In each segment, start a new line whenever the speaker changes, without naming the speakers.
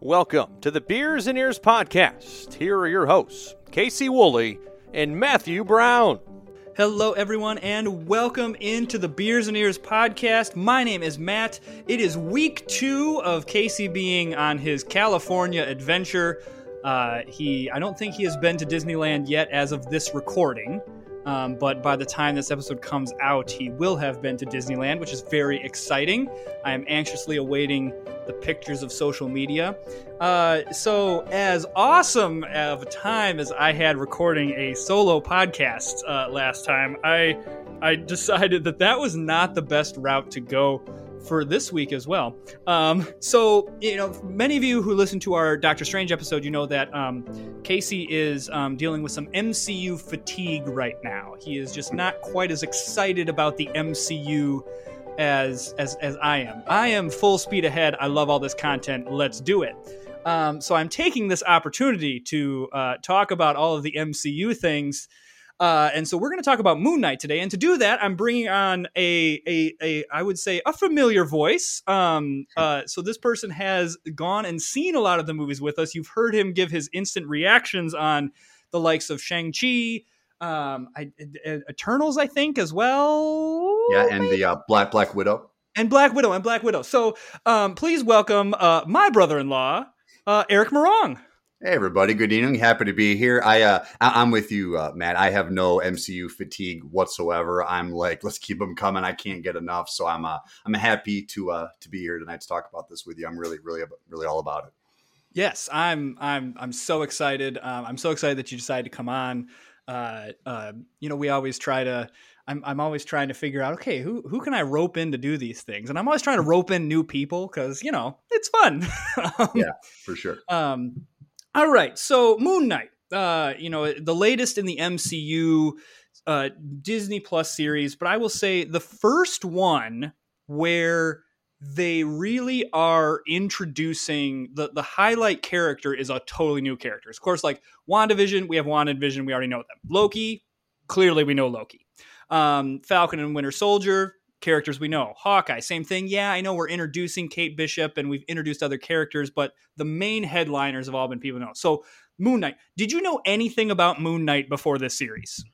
Welcome to the Beers and Ears podcast. Here are your hosts, Casey Woolley and Matthew Brown.
Hello, everyone, and welcome into the Beers and Ears podcast. My name is Matt. It is week two of Casey being on his California adventure. Uh, he, I don't think he has been to Disneyland yet as of this recording. Um, but by the time this episode comes out, he will have been to Disneyland, which is very exciting. I am anxiously awaiting the pictures of social media. Uh, so, as awesome of a time as I had recording a solo podcast uh, last time, I I decided that that was not the best route to go for this week as well. Um, so, you know, many of you who listen to our Doctor Strange episode, you know that um, Casey is um, dealing with some MCU fatigue right now. He is just not quite as excited about the MCU as as as I am. I am full speed ahead. I love all this content. Let's do it. Um, so I'm taking this opportunity to uh, talk about all of the MCU things uh, and so we're going to talk about Moon Knight today. And to do that, I'm bringing on a, a, a I would say, a familiar voice. Um, uh, so this person has gone and seen a lot of the movies with us. You've heard him give his instant reactions on the likes of Shang-Chi, um, I, Eternals, I think, as well.
Yeah, and maybe? the uh, Black Black Widow.
And Black Widow, and Black Widow. So um, please welcome uh, my brother-in-law, uh, Eric Morong.
Hey everybody, good evening. Happy to be here. I uh, I- am with you, uh, Matt. I have no MCU fatigue whatsoever. I'm like, let's keep them coming. I can't get enough, so I'm uh, I'm happy to uh, to be here tonight to talk about this with you. I'm really, really, really all about it.
Yes, I'm I'm I'm so excited. Um, I'm so excited that you decided to come on. Uh, uh, you know, we always try to. I'm I'm always trying to figure out, okay, who who can I rope in to do these things, and I'm always trying to rope in new people because you know it's fun.
um, yeah, for sure.
Um, all right, so Moon Knight, uh, you know, the latest in the MCU uh, Disney Plus series, but I will say the first one where they really are introducing the the highlight character is a totally new character. Of course, like WandaVision, we have WandaVision, we already know them. Loki, clearly we know Loki. Um, Falcon and Winter Soldier, characters we know. Hawkeye, same thing. Yeah, I know we're introducing Kate Bishop and we've introduced other characters, but the main headliners have all been people know. So, Moon Knight. Did you know anything about Moon Knight before this series?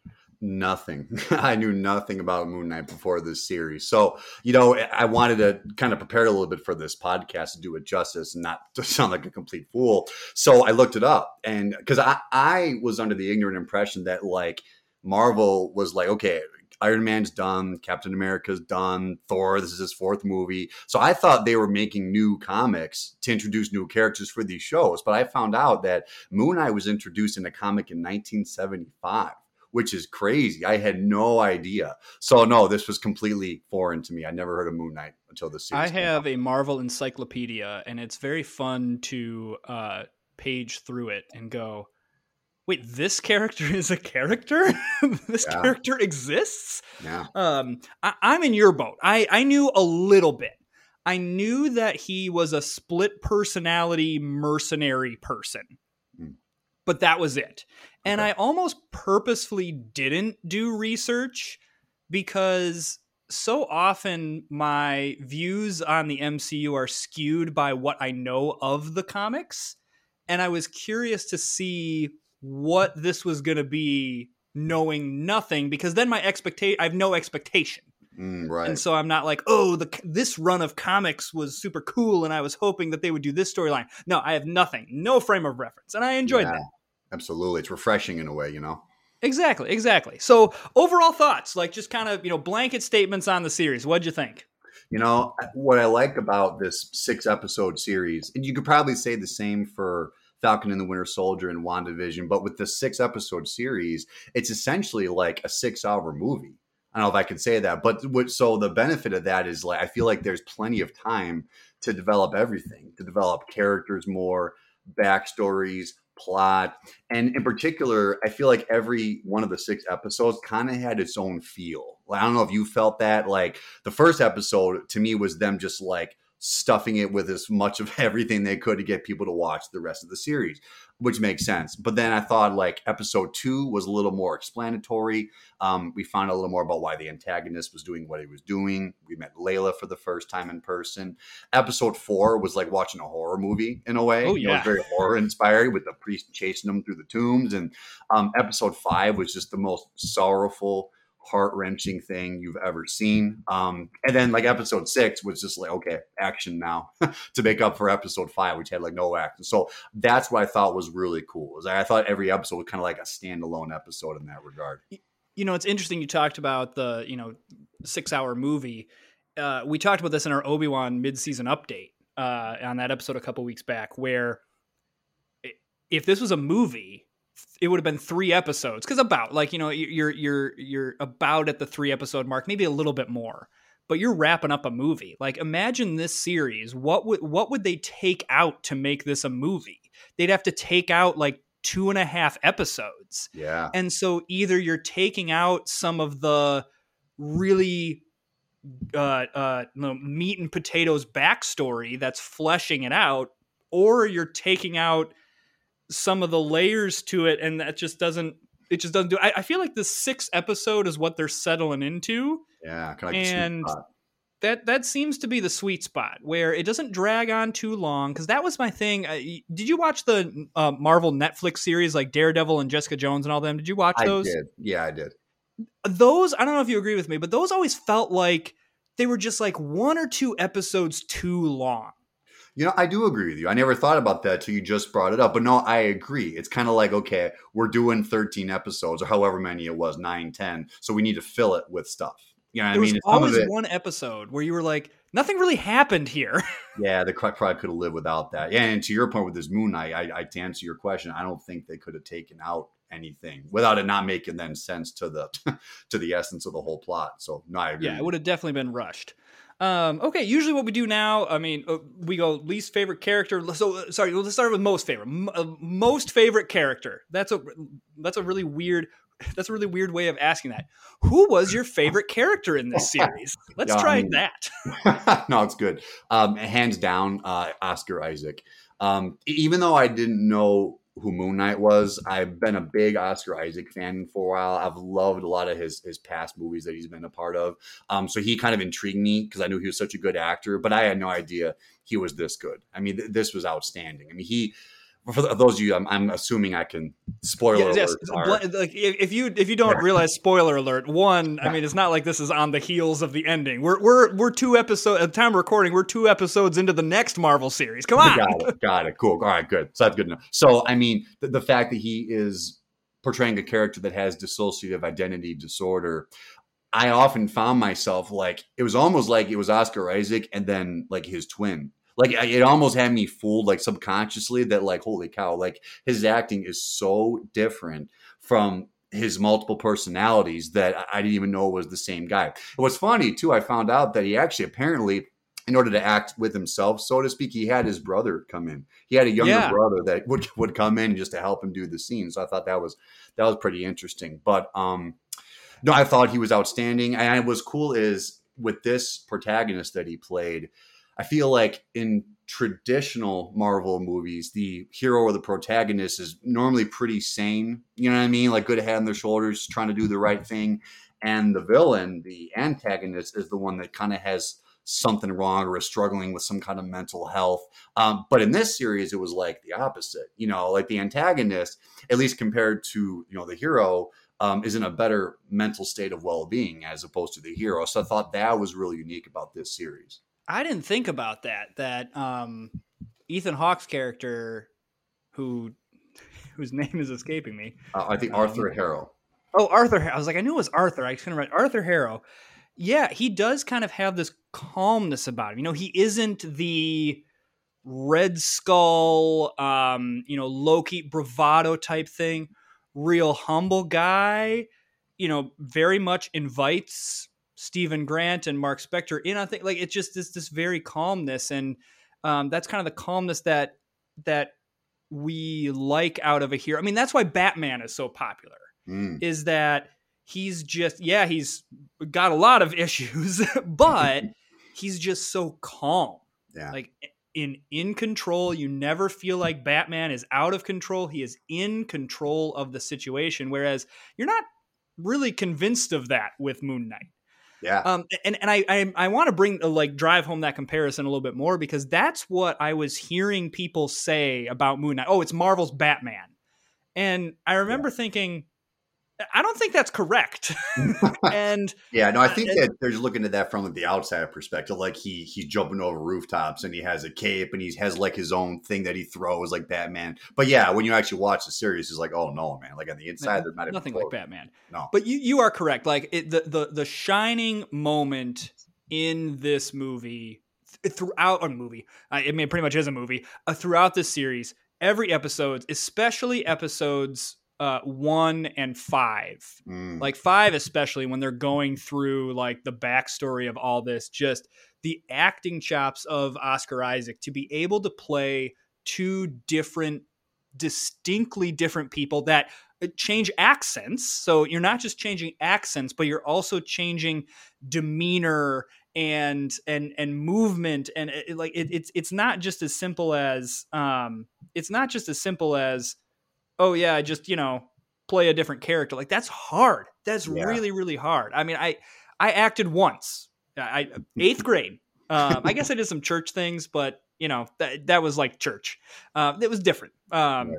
Nothing. I knew nothing about Moon Knight before this series. So, you know, I wanted to kind of prepare a little bit for this podcast to do it justice and not to sound like a complete fool. So I looked it up and because I, I was under the ignorant impression that like Marvel was like, okay, Iron Man's done, Captain America's done, Thor, this is his fourth movie. So I thought they were making new comics to introduce new characters for these shows. But I found out that Moon Knight was introduced in a comic in 1975 which is crazy. I had no idea. So no, this was completely foreign to me. I never heard of Moon Knight until this series.
I have a Marvel encyclopedia, and it's very fun to uh, page through it and go, wait, this character is a character? this yeah. character exists?
Yeah.
Um, I, am in your boat. I, I knew a little bit. I knew that he was a split personality mercenary person, mm. but that was it. And okay. I almost purposefully didn't do research because so often my views on the MCU are skewed by what I know of the comics. And I was curious to see what this was going to be knowing nothing because then my expectation I have no expectation.
Mm, right.
And so I'm not like, "Oh, the this run of comics was super cool and I was hoping that they would do this storyline." No, I have nothing. No frame of reference. And I enjoyed yeah, that.
Absolutely. It's refreshing in a way, you know.
Exactly, exactly. So, overall thoughts, like just kind of, you know, blanket statements on the series. What'd you think?
You know, what I like about this six episode series, and you could probably say the same for Falcon and the Winter Soldier and WandaVision. But with the six episode series, it's essentially like a six hour movie. I don't know if I can say that, but what, so the benefit of that is like I feel like there's plenty of time to develop everything, to develop characters more, backstories, plot, and in particular, I feel like every one of the six episodes kind of had its own feel. Like, I don't know if you felt that. Like the first episode to me was them just like stuffing it with as much of everything they could to get people to watch the rest of the series, which makes sense. But then I thought like episode two was a little more explanatory. Um, we found a little more about why the antagonist was doing what he was doing. We met Layla for the first time in person. Episode four was like watching a horror movie in a way.
Oh,
know, it
yeah.
was very horror inspired with the priest chasing them through the tombs. And um, episode five was just the most sorrowful, heart wrenching thing you've ever seen. Um, and then like episode six was just like, okay, action now to make up for episode five, which had like no action. So that's what I thought was really cool. Is I thought every episode was kind of like a standalone episode in that regard.
you know, it's interesting you talked about the, you know, six hour movie. Uh, we talked about this in our Obi Wan mid season update uh, on that episode a couple weeks back, where if this was a movie, it would have been three episodes. Because about like you know you're you're you're about at the three episode mark, maybe a little bit more, but you're wrapping up a movie. Like imagine this series. What would what would they take out to make this a movie? They'd have to take out like two and a half episodes.
Yeah.
And so either you're taking out some of the really uh, uh, meat and potatoes backstory that's fleshing it out, or you're taking out some of the layers to it, and that just doesn't. It just doesn't do. I, I feel like the sixth episode is what they're settling into,
Yeah. Kind of
and that that seems to be the sweet spot where it doesn't drag on too long. Because that was my thing. Uh, did you watch the uh, Marvel Netflix series like Daredevil and Jessica Jones and all them? Did you watch
I
those?
did. Yeah, I did.
those I don't know if you agree with me, but those always felt like they were just like one or two episodes too long.
You know, I do agree with you. I never thought about that till you just brought it up. But no, I agree. It's kind of like, okay, we're doing 13 episodes or however many it was, 9, 10. So we need to fill it with stuff. You know what I
There
mean?
was
And some of
always
it,
one episode where you were like, nothing really happened here.
yeah, the probably could have lived without that. Yeah, and to your point with this Moon Knight, I, I to answer your question, I don't think they could have taken out anything without it not making then sense to the to the essence of the whole plot. So no, I agree.
yeah, it would have definitely been rushed. Um, okay, usually what we do now, I mean, uh, we go least favorite character. So uh, sorry, let's start with most favorite. M- uh, most favorite character. That's a that's a really weird. That's a really weird way of asking that. Who was your favorite character in this series? Let's
Yeah, I
try
mean-
that.
no, it's good. Um, hands down, uh, Oscar Isaac. Um, even though I didn't know who Moon Knight was, I've been a big Oscar Isaac fan for a while. I've loved a lot of his his past movies that he's been a part of. Um, so he kind of intrigued me because I knew he was such a good actor, but I had no idea he was this good. I mean, th- this was outstanding. I mean, he. For those of you, I'm, I'm assuming I can spoiler
yes,
are-
like if, you if you don't realize spoiler alert one i mean it's not like this is on the heels of the ending we're we're we're two episodes at the time of recording we're two episodes into the next marvel series come on
Got it. Got it. Cool. All right. Good. So that's good enough. So, I mean, the, the fact that he is portraying a character that has dissociative identity disorder, I often found myself like it was almost like it was Oscar Isaac and then like his twin. Like I- it almost had me fooled, like subconsciously, that like holy cow, like his acting is so different from his multiple personalities that I- I didn't even know was the same guy. It was funny too. I found out that he actually apparently in order to act with himself, so to speak, he had his brother come in. He had a younger
Yeah.
brother that would would come in just to help him do the scene. So I thought that was that was pretty interesting. But um, no, I thought he was outstanding, and what's cool is with this protagonist that he played. I feel like in traditional Marvel movies, the hero or the protagonist is normally pretty sane. You know what I mean? Like good head on their shoulders, trying to do the right thing. And the villain, the antagonist, is the one that kind of has something wrong or is struggling with some kind of mental health. Um, but in this series, it was like the opposite. You know, like the antagonist, at least compared to you know the hero, um, is in a better mental state of well-being as opposed to the hero. So I thought that was really unique about this series.
I didn't think about that that um ethan hawke's character who whose name is escaping me
Uh, I think
Um,
Arthur Harrow.
Oh, Arthur. I was like, I knew it was Arthur. I couldn't write Arthur Harrow. Yeah, he does kind of have this calmness about him. You know, he isn't the Red Skull, um, you know, Loki bravado type thing. Real humble guy. You know, very much invites Steven Grant and Mark Spector in. I think like it's just this this very calmness, and um, that's kind of the calmness that that we like out of a hero. I mean, that's why Batman is so popular
Mm.
is that he's just yeah he's got a lot of issues but he's just so calm
Yeah.
Like in in control. You never feel like Batman is out of control. He is in control of the situation. Whereas you're not really convinced of that with Moon Knight.
Yeah.
Um, and and I I, I want to bring uh, like drive home that comparison a little bit more because that's what I was hearing people say about Moon Knight. Oh, it's Marvel's Batman, and I remember thinking, I don't think that's correct. and
yeah, no, I think
and-
that they're just looking at that from like the outside perspective. Like he he's jumping over rooftops and he has a cape and he has like his own thing that he throws like Batman. But yeah, when you actually watch the series, it's like, oh no, man! Like on the inside, they're not
nothing like. Batman.
No.
But you you are correct. Like it, the the the shining moment in this movie th- throughout a movie. Uh, I mean, it pretty much is a movie. Uh, throughout this series, every episode, especially episodes uh, one and five,
Mm.
like five especially when they're going through like the backstory of all this just the acting chops of oscar isaac to be able to play two different distinctly different people that uh, change accents so you're not just changing accents but you're also changing demeanor and and and movement and it, it- like it, it's it's not just as simple as um it's not just as simple as oh yeah I just you know play a different character like that's hard. That's
Yeah.
really really hard. I mean i i acted once. I eighth grade. Um i guess i did some church things but you know that that was like church. Uh it was different. Um
Right.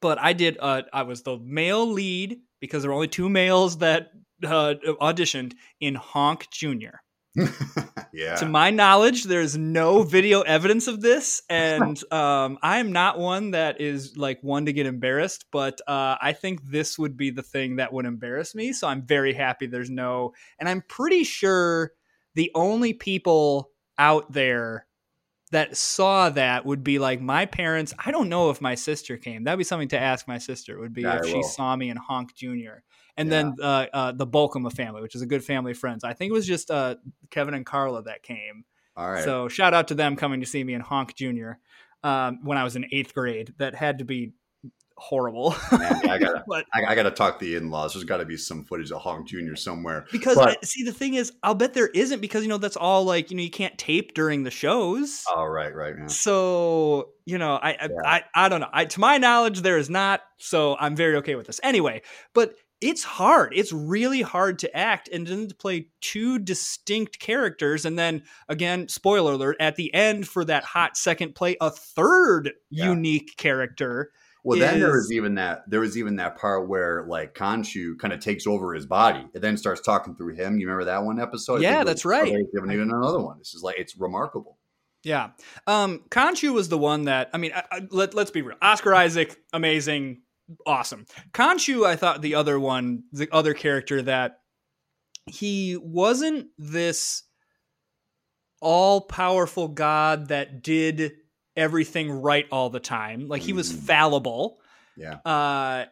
but i did uh i was the male lead because there were only two males that uh auditioned in honk junior
yeah.
to my knowledge, there's no video evidence of this, and um, I'm not one that is like one to get embarrassed. But uh, I think this would be the thing that would embarrass me. So I'm very happy there's no, and I'm pretty sure the only people out there that saw that would be like my parents. I don't know if my sister came. That'd be something to ask my sister. Would be
Yeah,
if she saw me in Honk Junior. And
Yeah.
then uh, uh, the Bolkema family, which is a good family of friends. I think it was just uh, Kevin and Carla that came.
All right.
So shout out to them coming to see me in Honk Junior um, when I was in eighth grade. That had to be horrible
Man, I gotta,
But-
I, I gotta talk to the in-laws. There's got to be some footage of Honk Jr. somewhere.
because
But-
uh, see the thing is, I'll bet there isn't because you know that's all like you know you can't tape during the shows.
Oh, right, right. Yeah.
So you know, I, I, I I don't know. I, to my knowledge, there is not. So I'm very okay with this. Anyway, but it's hard. It's really hard to act and then to play two distinct characters, and then again, spoiler alert, at the end for that hot second, play a third
Yeah.
unique character.
Well, then there
is-
was even that there was even that part where like Khonshu kind of takes over his body and then starts talking through him. You remember that one episode?
Yeah, that's
was-
right.
They haven't even another one. This is like it's remarkable.
Yeah. Um, Khonshu was the one that, I mean, I, I, let, let's be real. Oscar Isaac, amazing, awesome. Khonshu, I thought the other one, the other character that he wasn't this all powerful God that did everything right all the time. Like he was
Mm.
fallible.
Yeah.
Uh,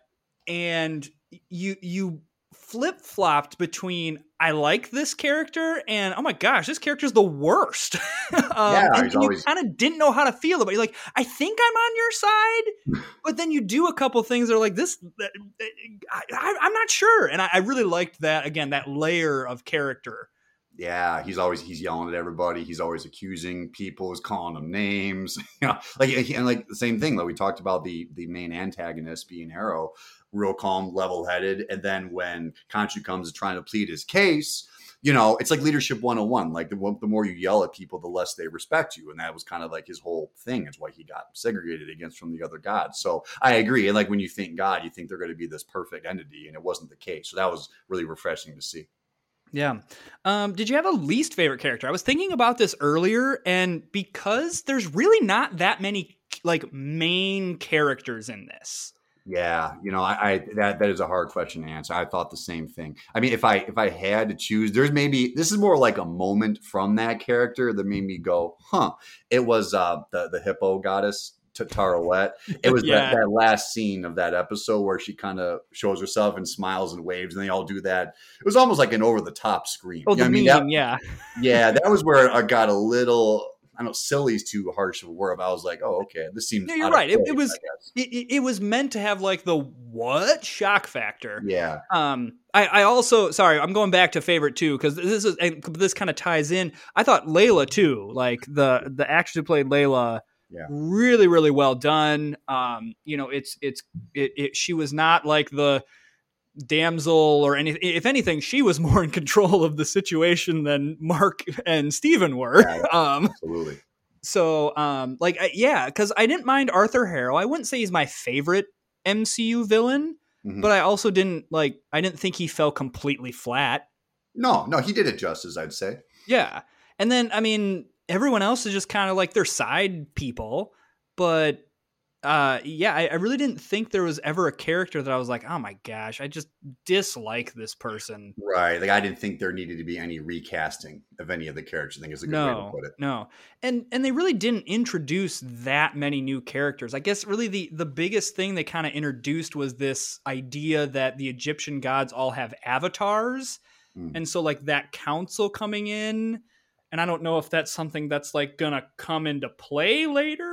and you, you, flip flopped between I like this character and oh my gosh, this character's the worst. um,
Yeah,
and,
he's
and
always-
you kind of didn't know how to feel about it. You're like, I think I'm on your side, but then you do a couple things that are like this. I, I, I'm not sure, and I, I really liked that again, that layer of character.
Yeah, he's always he's yelling at everybody. He's always accusing people. He's calling them names. you know, like and like the same thing. Like we talked about the the main antagonist being Harrow, real calm, level headed, and then when Khonshu comes trying to plead his case, you know, it's like leadership 101. Like the, the more you yell at people, the less they respect you, and that was kind of like his whole thing. Is why he got segregated against from the other gods. So I agree. And like when you think God, you think they're going to be this perfect entity, and it wasn't the case. So that was really refreshing to see.
Yeah. Um, did you have a least favorite character? I was thinking about this earlier, and because there's really not that many like main characters in this.
Yeah, you know, I, I that that is a hard question to answer. I thought the same thing. I mean, if I if I had to choose, there's maybe this is more like a moment from that character that made me go, huh. It was uh the the hippo goddess Taweret. It was
Yeah.
that, that last scene of that episode where she kind of shows herself and smiles and waves, and they all do that. It was almost like an over the top scream.
Oh,
You
the
what I
meme,
mean, that,
yeah.
yeah, that was where I got a little. I know silly's too harsh of a word, but I was like, oh, okay, this seems.
No, you're right. It, it, was it, it, was meant to have like the what shock factor.
Yeah.
Um. I, I also sorry, I'm going back to favorite too because this is this kind of ties in. I thought Layla too, like the the actress who played Layla.
Yeah.
Really, really well done. Um, you know, it's it's it, it she was not like the damsel or anything. If anything, she was more in control of the situation than Mark and Steven were.
Yeah,
um,
absolutely.
So, um, like, yeah, because I didn't mind Arthur Harrow. I wouldn't say he's my favorite MCU villain, mm-hmm. but I also didn't like. I didn't think he fell completely flat.
No, no, he did it justice. I'd say.
Yeah, and then I mean, everyone else is just kind of like their side people, but uh yeah I, I, really didn't think there was ever a character that i was like oh my gosh i just dislike this person.
Right like i didn't think there needed to be any recasting of any of the characters i think is a good
no,
way to put it.
no and and they really didn't introduce that many new characters. I guess really the the biggest thing they kind of introduced was this idea that the egyptian gods all have avatars mm. and so like that council coming in and i don't know if that's something that's like gonna come into play later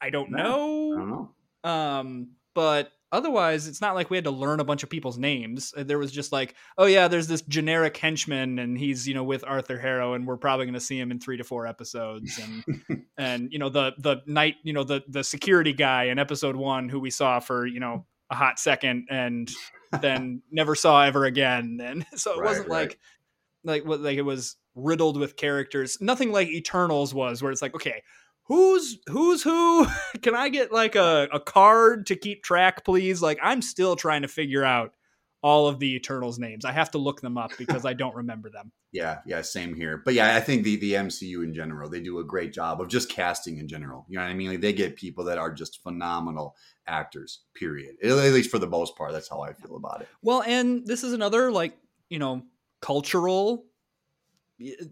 I don't
no,
know.
I don't know.
Um, but otherwise, it's not like we had to learn a bunch of people's names. Uh, there was just like, oh yeah, there's this generic henchman, and he's you know with Arthur Harrow, and we're probably going to see him in three to four episodes, and and you know the the night, you know the the security guy in episode one who we saw for you know a hot second, and then never saw ever again, and so it
Right,
wasn't
right.
like like what like it was riddled with characters. Nothing like Eternals was, where it's like, okay, who's who's who? Can I get like a, a card to keep track, please? Like I'm still trying to figure out all of the Eternals names. I have to look them up because I don't remember them.
Yeah, yeah, same here. But yeah, I think the the MCU in general, they do a great job of just casting in general. You know what I mean? Like they get people that are just phenomenal actors. Period. At least for the most part, that's how I feel about it.
Well, and this is another like, you know, cultural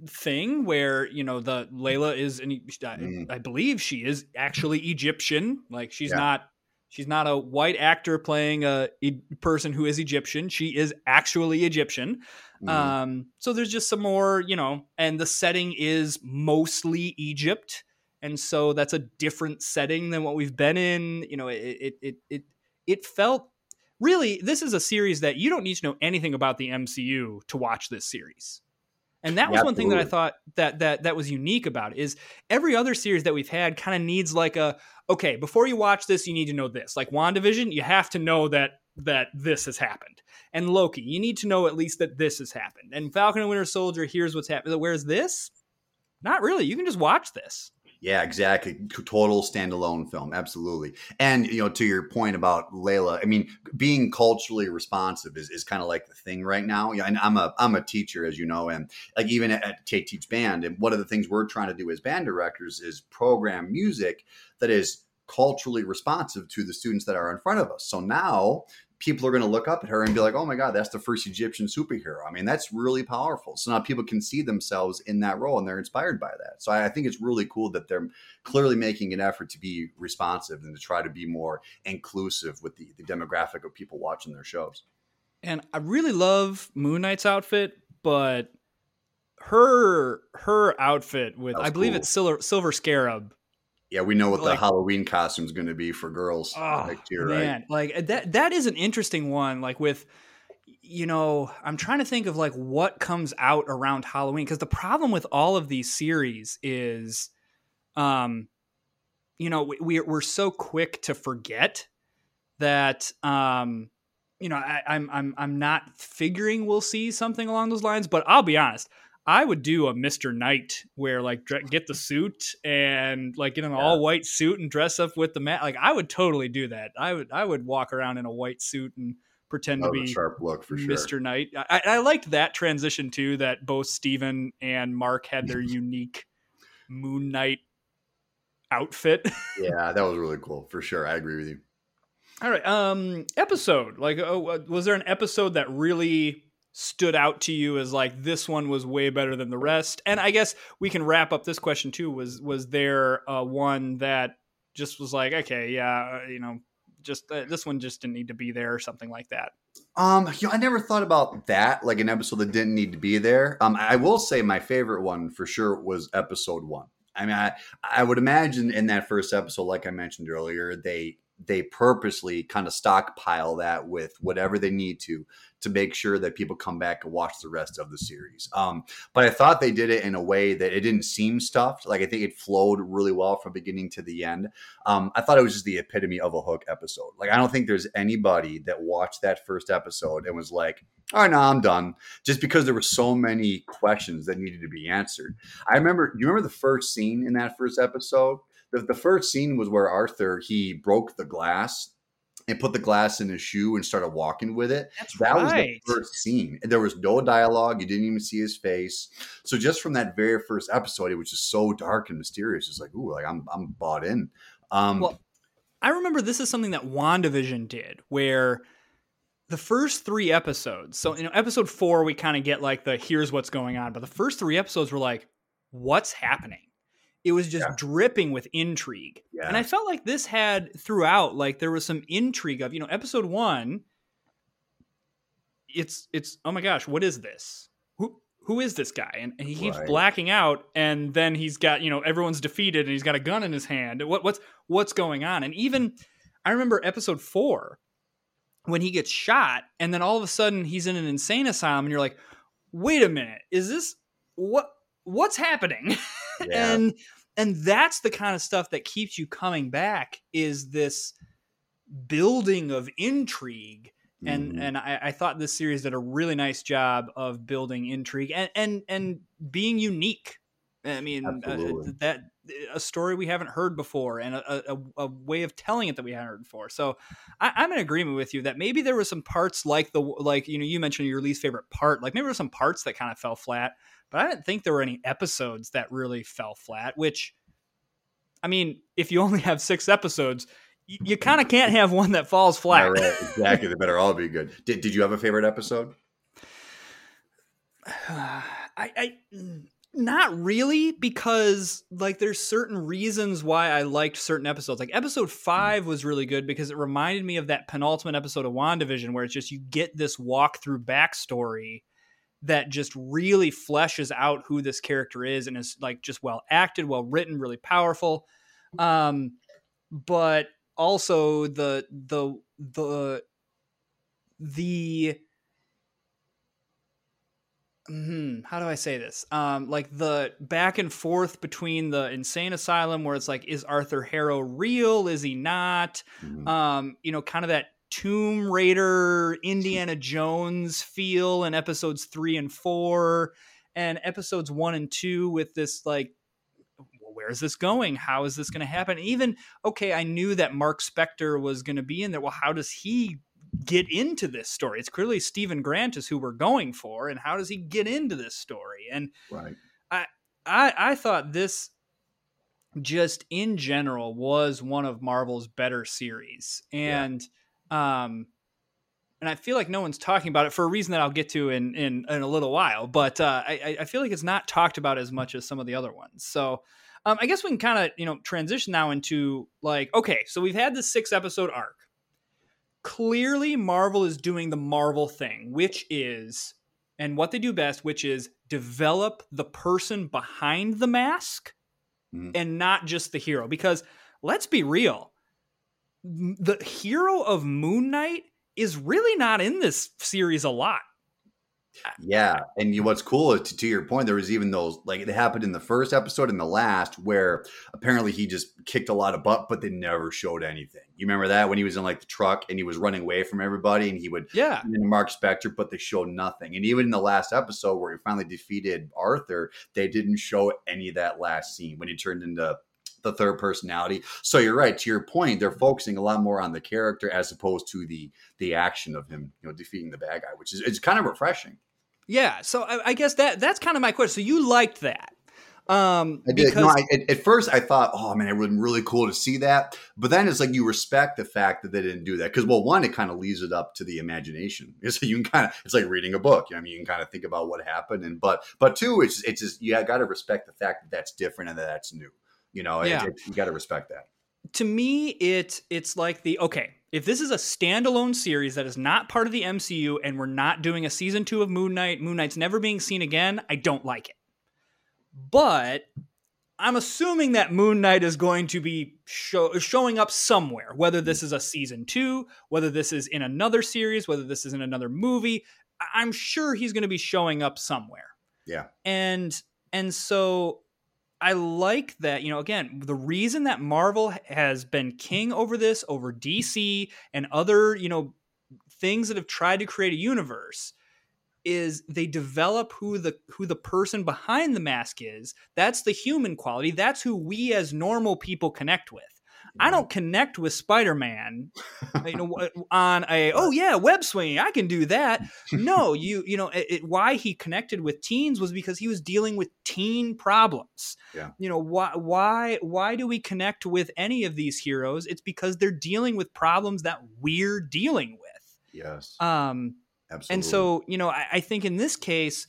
thing where you know the Layla is an
Mm.
I believe she is actually Egyptian like she's
Yeah.
not she's not a white actor playing a, e- person who is Egyptian she is actually Egyptian
Mhm.
um so there's just some more you know and the setting is mostly Egypt and so that's a different setting than what we've been in you know it it it it, it felt really this is a series that you don't need to know anything about the MCU to watch this series and that was
Yeah,
one thing that I thought that that that was unique about it is every other series that we've had kind of needs like a okay, before you watch this, you need to know this. Like WandaVision, you have to know that that this has happened. And Loki, you need to know at least that this has happened. And Falcon and Winter Soldier, here's what's happened. Whereas this, not really. You can just watch this.
Yeah, exactly. Total standalone film, absolutely. And you know, to your point about Layla, I mean, being culturally responsive is, is kind of like the thing right now. And I'm a I'm a teacher, as you know, and like even at, at Teach Band, and one of the things we're trying to do as band directors is program music that is culturally responsive to the students that are in front of us. So now people are going to look up at her and be like, "Oh my God, that's the first Egyptian superhero." I mean, that's really powerful. So now people can see themselves in that role and they're inspired by that. So I, I think it's really cool that they're clearly making an effort to be responsive and to try to be more inclusive with the, the demographic of people watching their shows.
And I really love Moon Knight's outfit, but her her outfit with I believe
cool.
it's Silver Silver Scarab
Yeah, we know what
Like-
the Halloween costume is going to be for girls
Oh
next year, right?
man, like that that is an interesting one. Like with you know, I'm trying to think of like what comes out around Halloween because the problem with all of these series is, um, you know, we, we're we're so quick to forget that um you know I, I'm I'm I'm not figuring we'll see something along those lines, but I'll be honest. I would do a Mr. Knight where like get the suit and like get an
Yeah.
all white suit and dress up with the mat. Like I would totally do that. I would I would walk around in a white suit and pretend to be
sharp look for sure.
Mr. Knight. I, I liked that transition too. That both Steven and Mark had their unique Moon Knight outfit.
Yeah, that was really cool for sure. I agree with you.
All right. Um, episode. Like, oh, uh, was there an episode that really stood out to you as like this one was way better than the rest? And I guess we can wrap up this question too. Was was there uh, one that just was like, okay, yeah, uh, you know, just uh, this one just didn't need to be there or something like that?
Um, you know, I never thought about that, like an episode that didn't need to be there. Um, I will say my favorite one for sure was episode one. I mean, I, I would imagine in that first episode, like I mentioned earlier, they they purposely kind of stockpile that with whatever they need to to make sure that people come back and watch the rest of the series. Um, but I thought they did it in a way that it didn't seem stuffed. Like I think it flowed really well from beginning to the end. Um, I thought it was just the epitome of a hook episode. Like I don't think there's anybody that watched that first episode and was like, "All right, now I'm done," just because there were so many questions that needed to be answered. I remember. You remember the first scene in that first episode? The, the first scene was where Arthur he broke the glass and put the glass in his shoe and started walking with it.
That's
that
right.
was the first scene. And there was no dialogue. You didn't even see his face. So just from that very first episode, it was just so dark and mysterious. It's like, ooh, like I'm I'm bought in. Um
Well, I remember this is something that WandaVision did, where the first three episodes, so you know, episode four, we kind of get like the here's what's going on, but the first three episodes were like, what's happening? It was just
Yeah.
dripping with intrigue.
yeah.
And I felt like this had throughout, like there was some intrigue of, you know, episode one, it's it's oh my gosh, what is this? Who who is this guy? And, and he keeps
Right.
blacking out, and then he's got, you know, everyone's defeated and he's got a gun in his hand. What what's what's going on? And even I remember episode four when he gets shot, and then all of a sudden he's in an insane asylum, and you're like, wait a minute, is this what what's happening?
yeah.
and and that's the kind of stuff that keeps you coming back is this building of intrigue and
Mhm.
and I, I thought this series did a really nice job of building intrigue and and and being unique i mean uh, that a story we haven't heard before and a, a, a way of telling it that we haven't heard before so I, i'm in agreement with you that maybe there were some parts like the like you know you mentioned your least favorite part like maybe there were some parts that kind of fell flat but I didn't think there were any episodes that really fell flat, which I mean, if you only have six episodes, you, you kind of can't have one that falls flat.
Right. Exactly. They better all be good. Did, did you have a favorite episode?
I, I mm, not really because like there's certain reasons why I liked certain episodes. Like episode five was really good because it reminded me of that penultimate episode of WandaVision where it's just you get this walkthrough backstory that just really fleshes out who this character is and is like just well acted, well written, really powerful. Um, but also the the the the hmm, how do I say this? Um, like the back and forth between the insane asylum, where it's like, is Arthur Harrow real? Is he not?
Mhm.
Um, you know, kind of that Tomb Raider, Indiana Jones feel in episodes three and four, and episodes one and two with this like. well, Where is this going? How is this going to happen? Even okay, I knew that Mark Spector was going to be in there. Well, how does he get into this story? It's clearly Steven Grant is who we're going for, and how does he get into this story? And
right.
I I thought this just in general was one of Marvel's better series. And um and I feel like no one's talking about it for a reason that I'll get to in in, in a little while. But uh, I, I feel like it's not talked about as much as some of the other ones. So um, I guess we can kind of you know transition now into like okay, so we've had this six episode arc. Clearly, Marvel is doing the Marvel thing, which is and what they do best, which is develop the person behind the mask
Mhm.
and not just the hero. Because let's be real, the hero of Moon Knight is really not in this series a lot.
Yeah, and you, what's cool is to, to your point, there was even those like it happened in the first episode and the last where apparently he just kicked a lot of butt, but they never showed anything. You remember that when he was in like the truck and he was running away from everybody, and he would
Yeah.
Mark Spector, but they showed nothing. And even in the last episode where he finally defeated Arthur, they didn't show any of that last scene when he turned into the third personality. So you're right. To your point, they're focusing a lot more on the character as opposed to the the action of him, you know, defeating the bad guy, which is it's kind of refreshing.
Yeah. So I, I guess that that's kind of my question. So you liked that. Um
I did.
because
No, I, at, at first, I thought, oh man, it would have been really cool to see that. But then it's like you respect the fact that they didn't do that because, well, one, it kind of leaves it up to the imagination. So you can kind of, it's like reading a book. You know, I mean, you can kind of think about what happened, and but but two, it's it's just you got to respect the fact that that's different and that that's new. You know, it- it- you got to respect that.
to me it it's like the okay if this is a standalone series that is not part of the mcu and we're not doing a season two of moon knight moon knight's never being seen again i don't like it but I'm assuming that Moon Knight is going to be show, showing up somewhere, whether this is a season two, whether this is in another series, whether this is in another movie. I'm sure he's going to be showing up somewhere.
Yeah.
And and so I like that, you know, again, the reason that Marvel has been king over this, over DC and other, you know, things that have tried to create a universe is they develop who the who the person behind the mask is. That's the human quality. That's who we as normal people connect with. I don't connect with Spider Man, you know, on a oh yeah web swinging. I can do that. No, you you know it, it, why he connected with teens was because he was dealing with teen problems.
Yeah.
You know why why why do we connect with any of these heroes? It's because they're dealing with problems that we're dealing with.
Yes.
Um.
Absolutely.
And so you know I, I think in this case,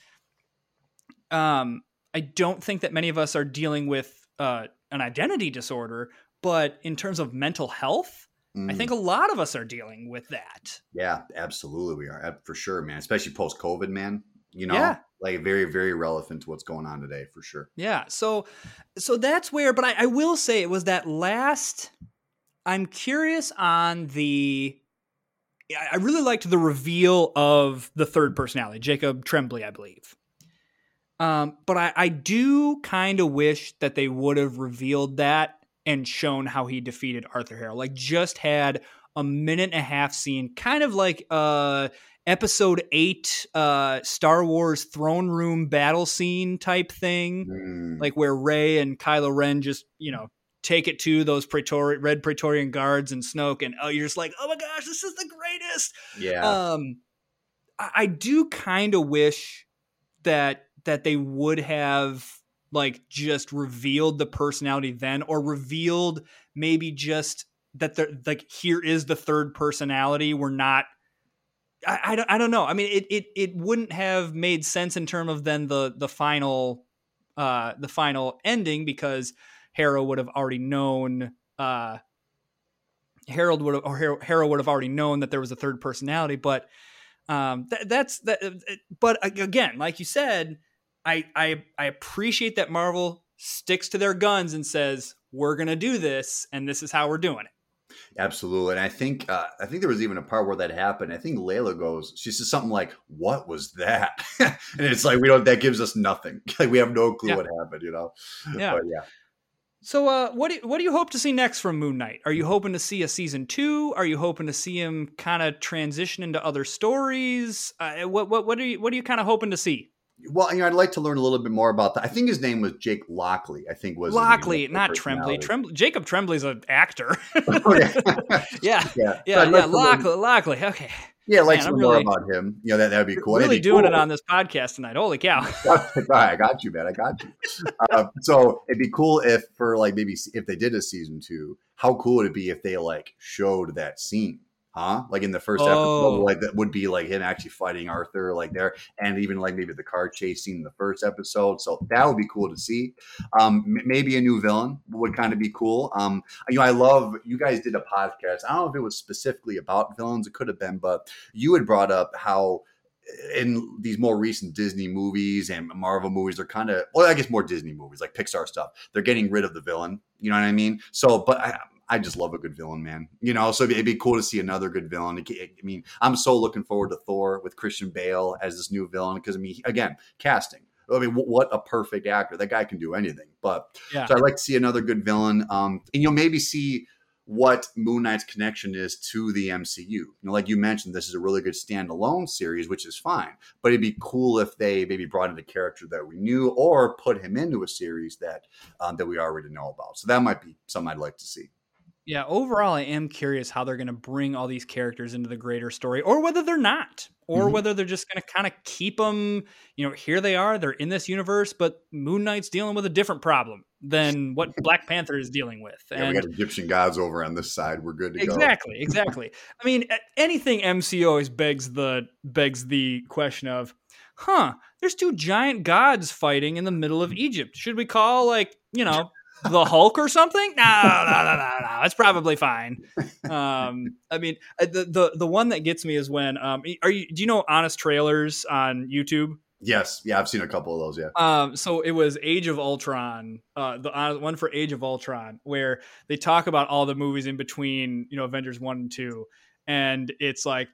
um, I don't think that many of us are dealing with uh, an identity disorder but in terms of mental health, mm. I think a lot of us are dealing with that.
Yeah, absolutely, we are for sure, man. Especially post COVID, man. You know,
yeah.
like very, very relevant to what's going on today, for sure.
Yeah. So, so that's where. But I, I will say it was that last. I'm curious on the. I really liked the reveal of the third personality, Jacob Tremblay, I believe. Um, but I, I do kind of wish that they would have revealed that and shown how he defeated Arthur Harrow. Like just had a minute and a half scene, kind of like uh episode eight uh Star Wars throne room battle scene type thing.
Mm.
Like where Rey and Kylo Ren just, you know, take it to those Praetorian red Praetorian guards and Snoke and oh you're just like, oh my gosh, this is the greatest.
Yeah.
Um I, I do kind of wish that that they would have like just revealed the personality then or revealed maybe just that they're like here is the third personality we're not I, I, don't, I don't know. I mean it, it it wouldn't have made sense in terms of then the the final uh the final ending because harrow would have already known uh harold would have or harrow would have already known that there was a third personality but um that, that's that but again like you said I, I I appreciate that Marvel sticks to their guns and says we're gonna do this, and this is how we're doing it.
Absolutely, and I think uh, I think there was even a part where that happened. I think Layla goes, she says something like, "What was that?" and it's like we don't. That gives us nothing. like we have no clue
Yeah.
what happened. You know.
Yeah.
But yeah.
So, uh, what do you, what do you hope to see next from Moon Knight? Are you hoping to see a season two? Are you hoping to see him kind of transition into other stories? Uh, what what what are you what are you kind of hoping to see?
Well, you know, I'd like to learn a little bit more about that. I think his name was Jake Lockley. I think was
Lockley, not Tremblay.
personality.
Tremblay. Jacob Tremblay's an actor.
Oh, yeah.
yeah,
yeah,
yeah, yeah.
learn-
Lockley, Lockley. Okay,
Yeah, I'd like
Man,
to
I'm
more
really-
about him. You know, that that'd be cool.
really
be
doing it on this podcast tonight. Holy cow!
I got you, man. I got you. Uh, so it'd be cool if, for like maybe if they did a season two, how cool would it be if they like showed that scene, huh? Like in the first
Oh.
episode, like that would be like him actually fighting Arthur, like there, and even like maybe the car chase scene in the first episode. So that would be cool to see. Um, maybe a new villain would kind of be cool. Um, you know, I love you guys did a podcast. I don't know if it was specifically about villains. It could have been, but you had brought up how in these more recent Disney movies and Marvel movies, they're kind of well, I guess more Disney movies like Pixar stuff. They're getting rid of the villain. You know what I mean? So, but I, I just love a good villain, man. You know, so it'd be cool to see another good villain. I mean, I'm so looking forward to Thor with Christian Bale as this new villain because I mean, again, casting. I mean, what a perfect actor! That guy can do anything. But
Yeah.
so I'd like to see another good villain. Um, and you'll maybe see what Moon Knight's connection is to the MCU. You know, like you mentioned, this is a really good standalone series, which is fine. But it'd be cool if they maybe brought in a character that we knew, or put him into a series that um, that we already know about. So that might be something I'd like to see.
Yeah, overall, I am curious how they're going to bring all these characters into the greater story, or whether they're not, or
Mhm.
whether they're just going to kind of keep them. You know, here they are; they're in this universe, but Moon Knight's dealing with a different problem than what Black Panther is dealing with.
Yeah, we got Egyptian gods over on this side. We're good to go.
exactly, exactly. I mean, anything MCU always begs the begs the question of, huh? There's two giant gods fighting in the middle of Egypt. Should we call like you know? The Hulk or something? No, no, no, no, no. It's probably fine. Um, I mean, the, the the one that gets me is when um, are you? Do you know Honest Trailers on YouTube?
Yes, yeah, I've seen a couple of those. Yeah.
Um, so it was Age of Ultron, uh, the uh, one for Age of Ultron, where they talk about all the movies in between, you know, Avengers one and two, and it's like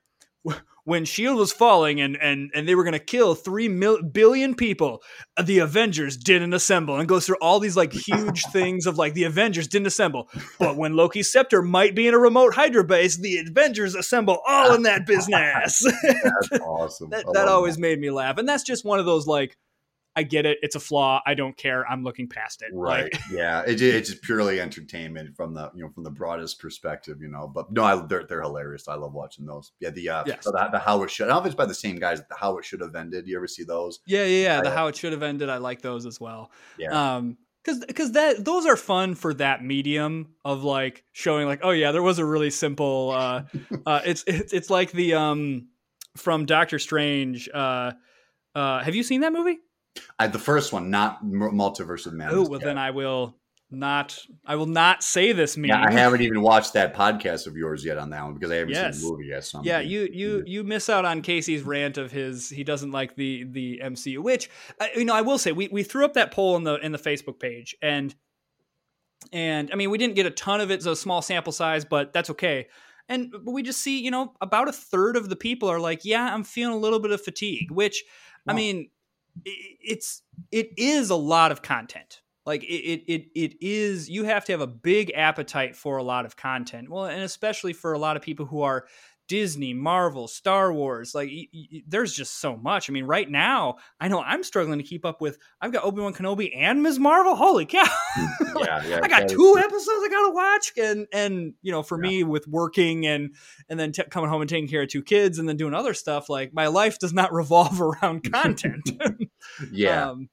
when Shield was falling and and and they were gonna kill three mil- billion people, the Avengers didn't assemble, and goes through all these like huge things of like the Avengers didn't assemble, but when Loki's scepter might be in a remote Hydra base, the Avengers assemble all in that business.
That's awesome.
that that always made me laugh, and that's just one of those like. I get it. It's a flaw. I don't care. I'm looking past it.
Right.
Like,
yeah. It, it's just purely entertainment from the you know from the broadest perspective, you know. But no, I, they're they're hilarious. I love watching those. Yeah. The uh,
Yes.
so the, the how it should. I don't know if it's by the same guys. The how it should have ended. You ever see those?
yeah, yeah, yeah. The
I-
how it should have ended. I like those as well.
Yeah.
Um, because because that those are fun for that medium of like showing like oh yeah there was a really simple uh uh it's it's it's like the um from Doctor Strange uh uh have you seen that movie?
I, the first one, not M- Multiverse of Madness.
Oh well then I will not I will not say this meme.
Yeah, I haven't even watched that podcast of yours yet on that one because I haven't
Yes.
seen the movie yet. So I'm
Yeah, you you you miss out on Casey's rant of his he doesn't like the the MCU, which uh, you know I will say we we threw up that poll in the in the Facebook page and and I mean we didn't get a ton of it, so a small sample size, but that's okay. And but we just see you know about a third of the people are like, yeah, I'm feeling a little bit of fatigue, which I mean it's it is a lot of content. Like it, it it it is you have to have a big appetite for a lot of content. Well, and especially for a lot of people who are Disney, Marvel, Star Wars. Like y- y- there's just so much. I mean, right now, I know I'm struggling to keep up with I've got Obi-Wan Kenobi and Ms. Marvel. Holy cow.
yeah, yeah.
I got two episodes I gotta watch, and and you know, for
Yeah.
me with working and and then t- coming home and taking care of two kids, and then doing other stuff, like my life does not revolve around content.
Yeah,
um,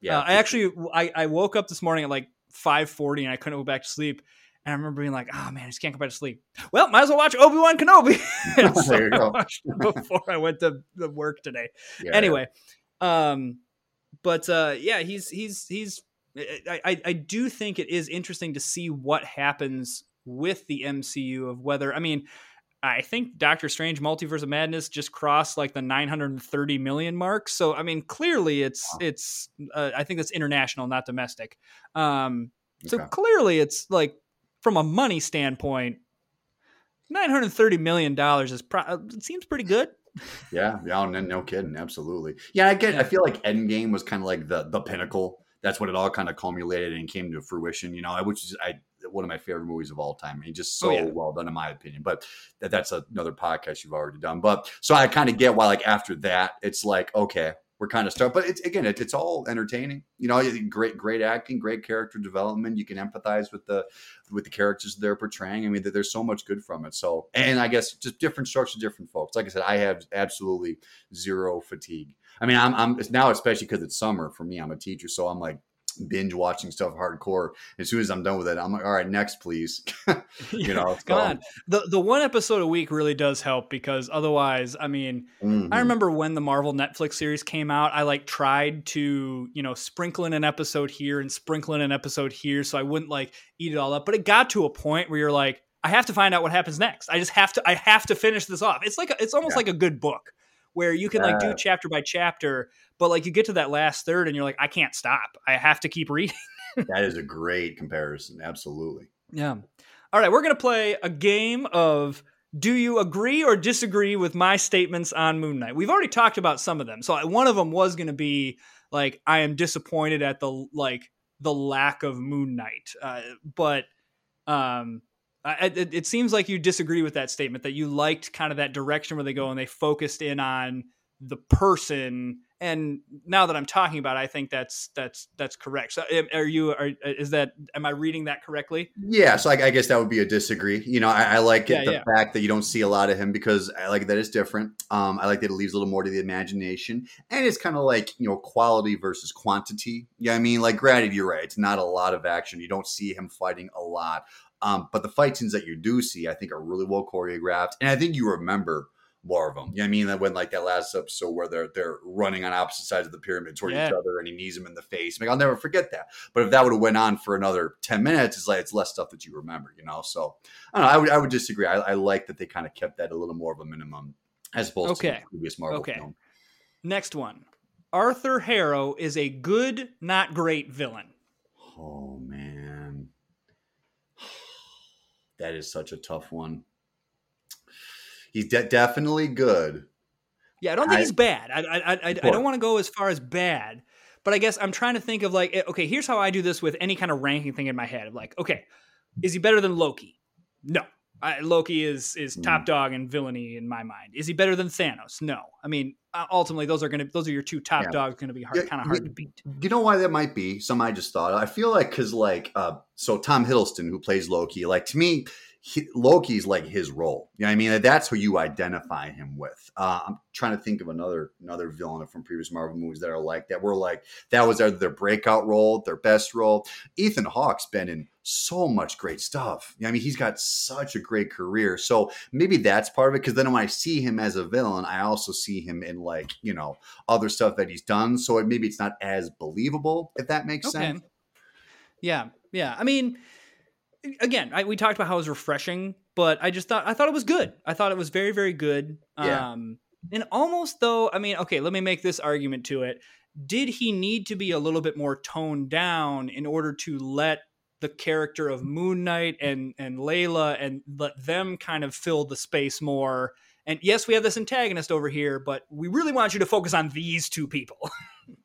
yeah.
uh, I actually I, I woke up this morning at like five forty, and I couldn't go back to sleep. And I remember being like, "Oh man, I just can't go back to sleep." Well, might as well watch Obi Wan Kenobi. So
There you
I
go.
it before I went to, the work today
yeah,
anyway um but uh yeah he's he's he's I, I i do think it is interesting to see what happens with the mcu of whether i mean i think doctor strange multiverse of madness just crossed like the 930 million mark so i mean clearly it's
Wow.
it's uh, i think that's international not domestic um so
Okay.
clearly it's like from a money standpoint 930 million dollars is pro- it seems pretty good
Yeah, yeah, no, no kidding, absolutely. Yeah, I get. I feel like Endgame was kind of like the the pinnacle. That's when it all kind of culminated and came to fruition. You know, I- which is I one of my favorite movies of all time. I mean, just oh, so
Oh, yeah.
well done in my opinion. But that, that's another podcast you've already done. But so I kind of get why, like after that, it's like okay, we're kind of stuck. But it's again, it, it's all entertaining. You know, great, great acting, great character development. You can empathize with the with the characters they're portraying. I mean, there- there's so much good from it. So, and I guess just different strokes for different folks. Like I said, I have absolutely zero fatigue. I mean, I'm, I'm it's now especially because it's summer for me. I'm a teacher, so I'm like binge watching stuff hardcore. As soon as I'm done with it, I'm like, all right, next, please. you know, so-
on the the one episode a week really does help because otherwise i mean
Mhm.
I remember when the Marvel Netflix series came out, I like tried to, you know, sprinkle in an episode here and sprinkle in an episode here so I wouldn't like eat it all up. But it got to a point where you're like, I have to find out what happens next. I just have to I have to finish this off. It's like a, it's almost
Yeah.
like a good book where you can like do chapter by chapter, but like you get to that last third and you're like, I can't stop. I have to keep reading.
that is a great comparison. Absolutely.
Yeah. All right, we're going to play a game of do you agree or disagree with my statements on Moon Knight? We've already talked about some of them. So one of them was going to be like I am disappointed at the like the lack of Moon Knight. Uh, but um I, it, it seems like you disagree with that statement that you liked kind of that direction where they go and they focused in on the person and now that I'm talking about it, I think that's that's that's correct. So are you are is that am I reading that correctly?
Yeah, so I, I guess that would be a disagree. You know, I, I like it,
Yeah,
the
yeah.
fact that you don't see a lot of him because I like that it's different. Um, I like that it leaves a little more to the imagination, and it's kind of like you know quality versus quantity. Yeah, I mean, like granted, you're right. It's not a lot of action. You don't see him fighting a lot, um, but the fight scenes that you do see, I think, are really well choreographed, and I think you remember more of them. Yeah, I mean, that when like that last episode where they're they're running on opposite sides of the pyramid toward
Yeah.
each other, and he knees him in the face. Like I'll never forget that. But if that would have went on for another ten minutes, it's like it's less stuff that you remember, you know. So I don't know. I would I would disagree. I, I like that they kind of kept that a little more of a minimum as opposed to
Okay.
the previous Marvel
Okay.
film.
Next one. Arthur Harrow is a good, not great villain.
Oh man, that is such a tough one. He's de- definitely good.
Yeah, I don't think
I-
he's bad. I I I, I, don't want to go as far as bad, but I guess I'm trying to think of like, eh, okay, here's how I do this with any kind of ranking thing in my head. Of like, okay, is he better than Loki? No. I, Loki is is
Hmm.
top dog and villainy in my mind. Is he better than Thanos? No. I mean, uh, ultimately, those are gonna those are your two top
Yeah.
dogs. Going to be hard,
Yeah,
kind of hard to beat.
You know why that might be? Some I just thought. I feel like because like uh, so Tom Hiddleston who plays Loki, like to me, he, Loki's like his role. You know what I mean? That's who you identify him with. Uh, I'm trying to think of another another villain from previous Marvel movies that are like that. Were like that was either their breakout role, their best role. Ethan Hawke's been in so much great stuff. You know, I mean, he's got such a great career. So maybe that's part of it. Because then when I see him as a villain, I also see him in like you know other stuff that he's done. So it, maybe it's not as believable, if that makes
Okay.
sense.
Yeah, yeah. I mean, again, I, we talked about how it was refreshing, but I just thought I thought it was good. I thought it was very, very good.
Yeah.
Um, and almost though, I mean, okay, let me make this argument to it. Did he need to be a little bit more toned down in order to let the character of Moon Knight and and Layla and let them kind of fill the space more? And yes, we have this antagonist over here, but we really want you to focus on these two people.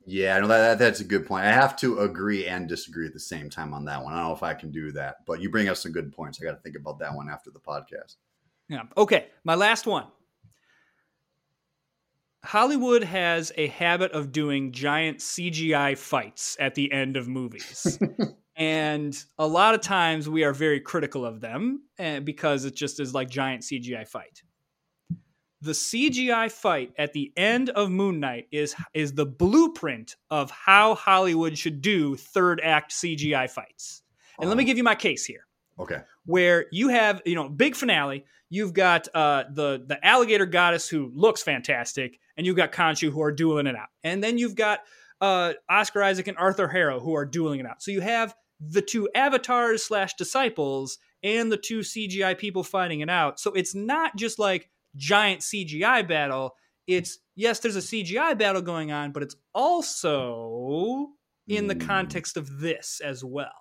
Yeah, no, that, that- that's a good point. I have to agree and disagree at the same time on that one. I don't know if I can do that, but you bring up some good points. I got to think about that one after the podcast.
Yeah. Okay. My last one. Hollywood has a habit of doing giant CGI fights at the end of movies. and a lot of times we are very critical of them eh, because it just is like giant CGI fight. The CGI fight at the end of Moon Knight is is the blueprint of how Hollywood should do third act CGI fights. And let me
Oh,
give you my case here.
Okay.
where you have you know big finale you've got uh the the alligator goddess who looks fantastic and you've got Khonshu who are dueling it out. And then you've got uh oscar isaac and arthur harrow who are dueling it out. So you have the two avatars slash disciples and the two cgi people fighting it out. So it's not just like giant cgi battle it's yes there's a cgi battle going on but it's also in the
Mm.
context of this as well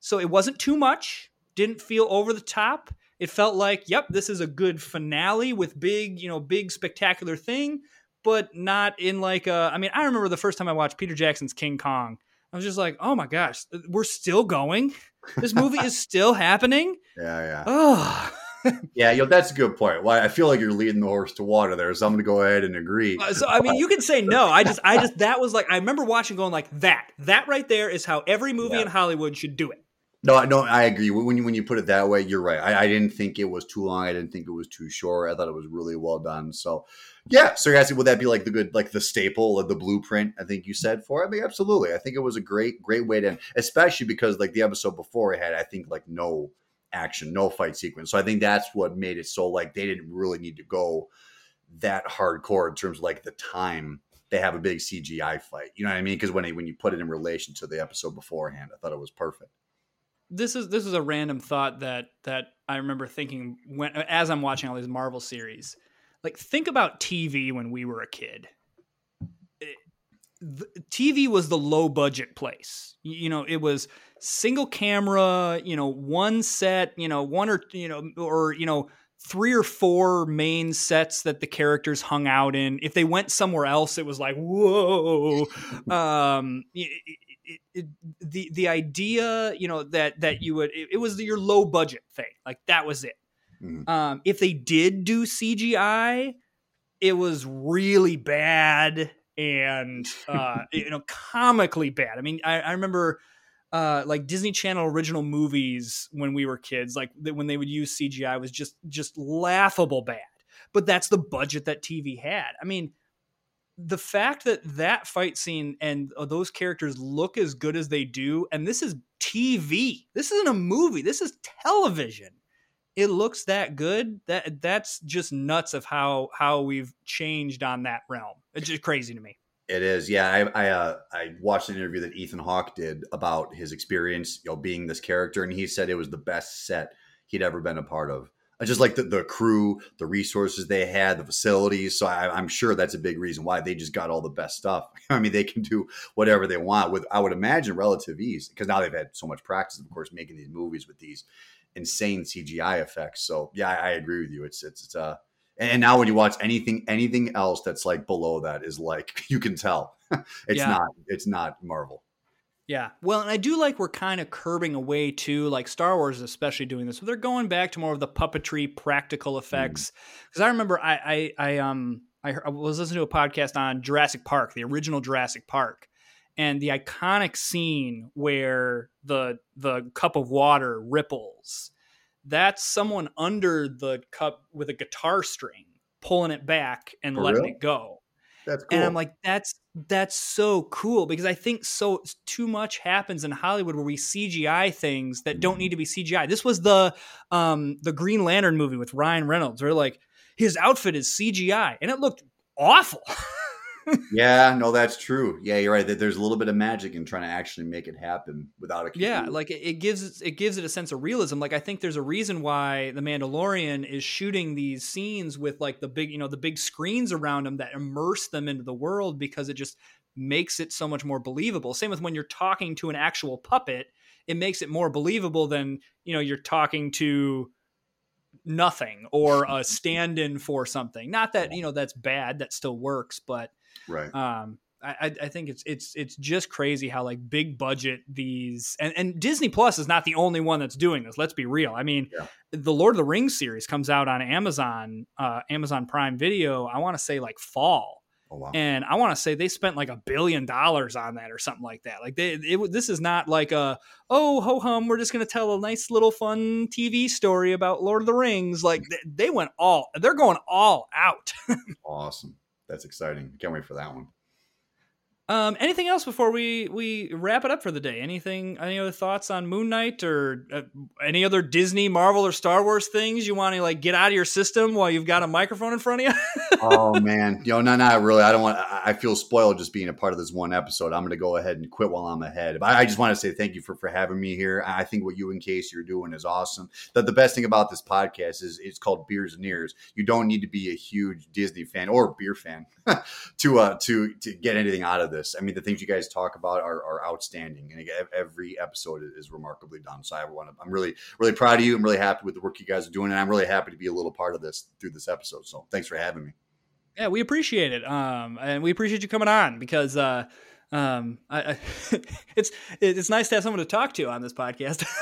so it wasn't too much, didn't feel over the top. It felt like, yep, this is a good finale with big, you know, big spectacular thing, but not in like a I mean, I remember the first time I watched Peter Jackson's King Kong. I was just like, "Oh my gosh, we're still going? This movie is still happening?"
Yeah, yeah.
Oh.
Yeah, yo, that's a good point. Well, I feel like you're leading the horse to water there, so I'm going to go ahead and agree.
Uh, so I mean, you can say no. I just I just that was like I remember watching going like that. That right there is how every movie
Yeah.
in Hollywood should do it.
No, no, I agree. When you when you put it that way, you're right. I, I didn't think it was too long. I didn't think it was too short. I thought it was really well done. So, yeah. So, you're asking, would that be like the good, like the staple, of the blueprint? I think you said for. it? I mean, absolutely. I think it was a great, great way to end, especially because like the episode before it had, I think, like no action, no fight sequence. So I think that's what made it so like they didn't really need to go that hardcore in terms of like the time they have a big CGI fight. You know what I mean? Because when when you put it in relation to the episode beforehand, I thought it was perfect.
this is this is a random thought that that I remember thinking when as I'm watching all these Marvel series. Like think about TV when we were a kid. Eh, it- the- TV was the low budget place. You you know, it was single camera, you know, one set, you know, one or you know or you know three or four main sets that the characters hung out in. If they went somewhere else, it was like whoa. Um, it, it, it, the the idea, you know, that that you would it, was your low budget thing, like that was it.
Mhm.
Um, if they did do CGI, it was really bad and uh, you know comically bad. I mean, I, I remember uh, like Disney Channel original movies when we were kids, like when they would use CGI was just just laughable bad. But that's the budget that TV had. I mean, the fact that that fight scene and uh, those characters look as good as they do, and this is TV. This isn't a movie. This is television. It looks that good. That that's just nuts of how how we've changed on that realm. It's just crazy to me.
It is, yeah. I I, uh, I watched an interview that Ethan Hawke did about his experience, you know, being this character, and he said it was the best set he'd ever been a part of. I just like the, the crew, the resources they had, the facilities. So I, I'm sure that's a big reason why they just got all the best stuff. I mean, they can do whatever they want with, I would imagine, relative ease because now they've had so much practice, of course, making these movies with these insane CGI effects. So yeah, I, I agree with you. It's it's, it's uh, and now when you watch anything anything else that's like below that is like you can tell it's
Yeah.
not it's not Marvel.
Yeah. Well, and I do like we're kind of curbing away too, like Star Wars is especially doing this. So they're going back to more of the puppetry, practical effects. Because I remember I, I, I um I, heard- I was listening to a podcast on Jurassic Park, the original Jurassic Park, and the iconic scene where the the cup of water ripples. That's someone under the cup with a guitar string pulling it back and
For
letting
real?
it go
That's cool.
and I'm like, that's that's so cool because I think so too much happens in Hollywood where we CGI things that don't need to be CGI. This was the um the Green Lantern movie with Ryan Reynolds, where like his outfit is CGI and it looked awful.
yeah, no, that's true. Yeah, you're right. There- There's a little bit of magic in trying to actually make it happen without a
yeah, like it, it gives it gives it a sense of realism. Like I think there's a reason why the Mandalorian is shooting these scenes with like the big, you know, the big screens around them that immerse them into the world because it just makes it so much more believable. Same with when you're talking to an actual puppet, it makes it more believable than, you know, you're talking to nothing or a stand-in for something. Not that, you know, that's bad, that still works, but
right.
um I, I- think it's it's it's just crazy how like big budget these and, and Disney Plus is not the only one that's doing this. Let's be real. I mean,
Yeah.
the Lord of the Rings series comes out on Amazon, uh, Amazon Prime Video. I want to say like fall,
Oh wow.
and I want to say they spent like a billion dollars on that or something like that. Like they, it, this is not like a oh ho hum. We're just going to tell a nice little fun TV story about Lord of the Rings. Like they, they went all, they're going all out.
awesome. That's exciting. Can't wait for that one.
Um, anything else before we we wrap it up for the day? Anything? Any other thoughts on Moon Knight or uh, any other Disney, Marvel, or Star Wars things you want to like get out of your system while you've got a microphone in front of you?
oh man, know, no, not really. I don't want. I feel spoiled just being a part of this one episode. I'm going to go ahead and quit while I'm ahead. But I just want to say thank you for for having me here. I think what you and Casey are doing is awesome. The, the best thing about this podcast is it's called Beers and Ears. You don't need to be a huge Disney fan or beer fan to uh to to get anything out of this. I mean, the things you guys talk about are, are outstanding, and every episode is remarkably done. So I want to. I'm really really proud of you. I'm really happy with the work you guys are doing, and I'm really happy to be a little part of this through this episode. So thanks for having me.
Yeah, we appreciate it. Um, and we appreciate you coming on because uh, um, I, I it's it's nice to have someone to talk to on this podcast.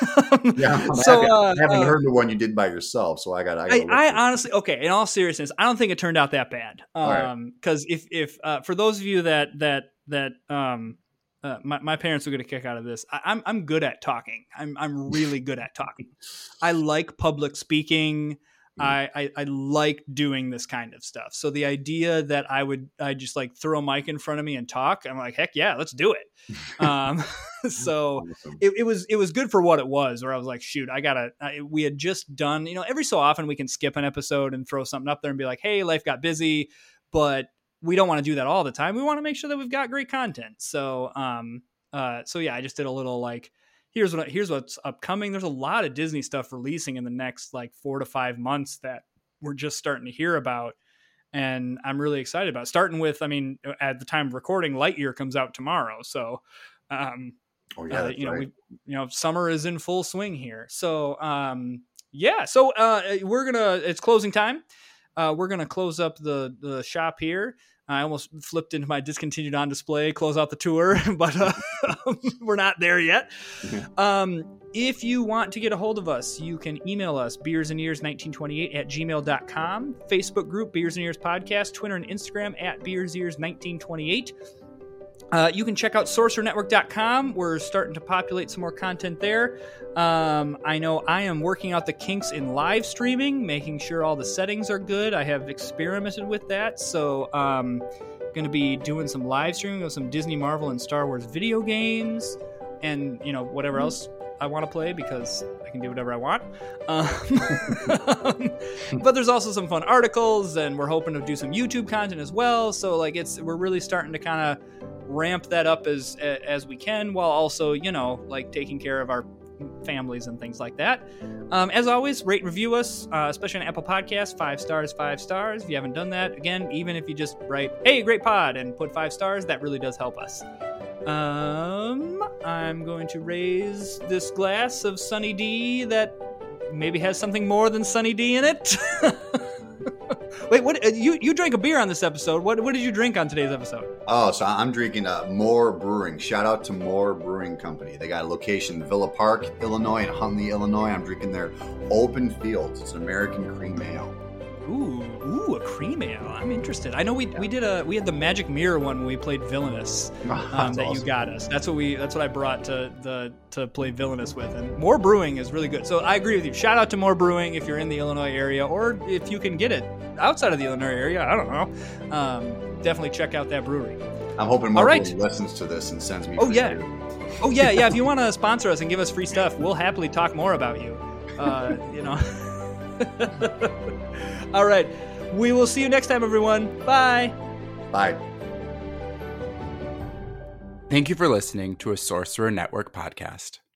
Yeah, I'm
so uh,
I haven't
uh,
heard the one you did by yourself, so I got. I,
I,
gotta look
I honestly, okay. In all seriousness, I don't think it turned out that bad. Um, because if if uh, for those of you that that that um, uh, my my parents will get a kick out of this. I, I'm I'm good at talking. I'm I'm really good at talking. I like public speaking.
Mm.
I, I I like doing this kind of stuff. So the idea that I would I just like throw a mic in front of me and talk, I'm like, heck yeah, let's do it. Um, so
Awesome.
it, it was it was good for what it was. Where I was like, shoot, I gotta. I, we had just done, you know, every so often we can skip an episode and throw something up there and be like, hey, life got busy, but we don't want to do that all the time. We want to make sure that we've got great content. So, um, uh, so yeah, I just did a little like, here's what here's what's upcoming. There's a lot of Disney stuff releasing in the next like four to five months that we're just starting to hear about. And I'm really excited about starting with. I mean, at the time of recording, Lightyear comes out tomorrow, so um,
oh yeah,
uh, you know,
right.
we, you know, summer is in full swing here. So, um, yeah, so uh, we're gonna. It's closing time. Uh, we're gonna close up the the shop here. I almost flipped into my discontinued on display, close out the tour, but uh, we're not there yet. Um, if you want to get a hold of us, you can email us beers and ears 1928 at gmail.com, Facebook group Beers and Ears Podcast, Twitter and Instagram at beers ears 1928. Uh, you can check out sorcerernetwork.com. We're starting to populate some more content there. Um, I know I am working out the kinks in live streaming, making sure all the settings are good. I have experimented with that. So, um, going to be doing some live streaming of some Disney, Marvel, and Star Wars video games and, you know, whatever else I want to play because I can do whatever I want. Um, but there's also some fun articles, and we're hoping to do some YouTube content as well. So, like, it's we're really starting to kind of ramp that up as as we can while also you know like taking care of our families and things like that. Um, as always, rate review us, uh, especially on Apple Podcasts. Five stars, five stars. If you haven't done that, again, even if you just write "Hey, great pod" and put five stars, that really does help us. Um, I'm going to raise this glass of Sunny D that maybe has something more than Sunny D in it. Wait, what? Uh, you you drank a beer on this episode? What what did you drink on today's episode?
Oh, so I'm drinking uh, Moore Brewing. Shout out to Moore Brewing Company. They got a location in Villa Park, Illinois, and Huntley, Illinois. I'm drinking their Open Fields. It's an American cream ale.
Ooh, ooh, a cream ale. I'm interested. I know we, we did a we had the magic mirror one when we played villainous um, that awesome. you got us. That's what we that's what I brought to the to play villainous with. And Moore Brewing is really good. So I agree with you. Shout out to Moore Brewing if you're in the Illinois area or if you can get it outside of the Illinois area. I don't know. Um, definitely check out that brewery.
I'm hoping Moore right. listens to this and sends me.
Oh yeah. Oh yeah, yeah. if you want to sponsor us and give us free stuff, we'll happily talk more about you. Uh, you know. All right. We will see you next time, everyone. Bye.
Bye.
Thank you for listening to a Sorcerer Network podcast.